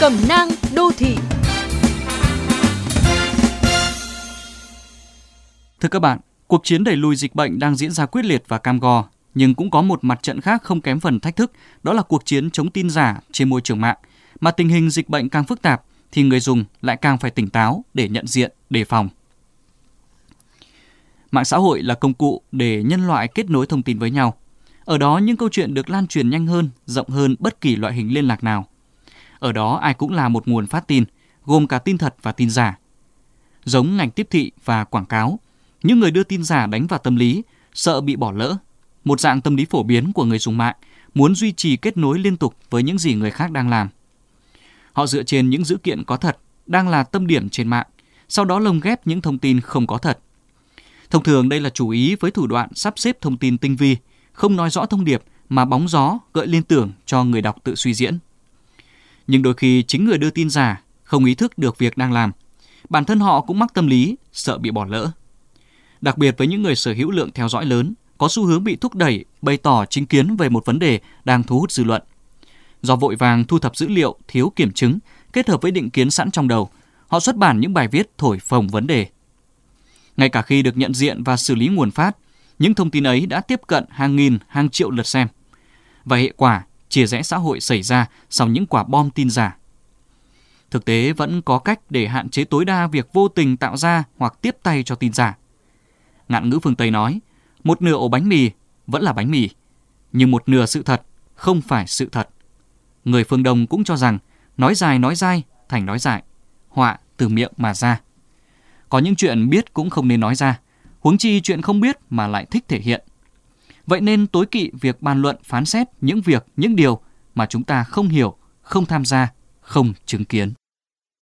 Cẩm nang đô thị Thưa các bạn, cuộc chiến đẩy lùi dịch bệnh đang diễn ra quyết liệt và cam go, nhưng cũng có một mặt trận khác không kém phần thách thức, đó là cuộc chiến chống tin giả trên môi trường mạng. Mà tình hình dịch bệnh càng phức tạp thì người dùng lại càng phải tỉnh táo để nhận diện, đề phòng. Mạng xã hội là công cụ để nhân loại kết nối thông tin với nhau. Ở đó những câu chuyện được lan truyền nhanh hơn, rộng hơn bất kỳ loại hình liên lạc nào. Ở đó ai cũng là một nguồn phát tin, gồm cả tin thật và tin giả. Giống ngành tiếp thị và quảng cáo, những người đưa tin giả đánh vào tâm lý, sợ bị bỏ lỡ. Một dạng tâm lý phổ biến của người dùng mạng, muốn duy trì kết nối liên tục với những gì người khác đang làm. Họ dựa trên những dữ kiện có thật, đang là tâm điểm trên mạng, sau đó lồng ghép những thông tin không có thật. Thông thường đây là chủ ý với thủ đoạn sắp xếp thông tin tinh vi, không nói rõ thông điệp mà bóng gió gợi liên tưởng cho người đọc tự suy diễn. Nhưng đôi khi chính người đưa tin giả không ý thức được việc đang làm. Bản thân họ cũng mắc tâm lý, sợ bị bỏ lỡ. Đặc biệt với những người sở hữu lượng theo dõi lớn, có xu hướng bị thúc đẩy bày tỏ chính kiến về một vấn đề đang thu hút dư luận. Do vội vàng thu thập dữ liệu thiếu kiểm chứng kết hợp với định kiến sẵn trong đầu, họ xuất bản những bài viết thổi phồng vấn đề. Ngay cả khi được nhận diện và xử lý nguồn phát, những thông tin ấy đã tiếp cận hàng nghìn, hàng triệu lượt xem. Và hệ quả chia rẽ xã hội xảy ra sau những quả bom tin giả. Thực tế vẫn có cách để hạn chế tối đa việc vô tình tạo ra hoặc tiếp tay cho tin giả. Ngạn ngữ phương Tây nói, một nửa ổ bánh mì vẫn là bánh mì, nhưng một nửa sự thật không phải sự thật. Người phương Đông cũng cho rằng nói dài nói dai thành nói dại, họa từ miệng mà ra. Có những chuyện biết cũng không nên nói ra, huống chi chuyện không biết mà lại thích thể hiện. Vậy nên tối kỵ việc bàn luận phán xét những việc, những điều mà chúng ta không hiểu, không tham gia, không chứng kiến.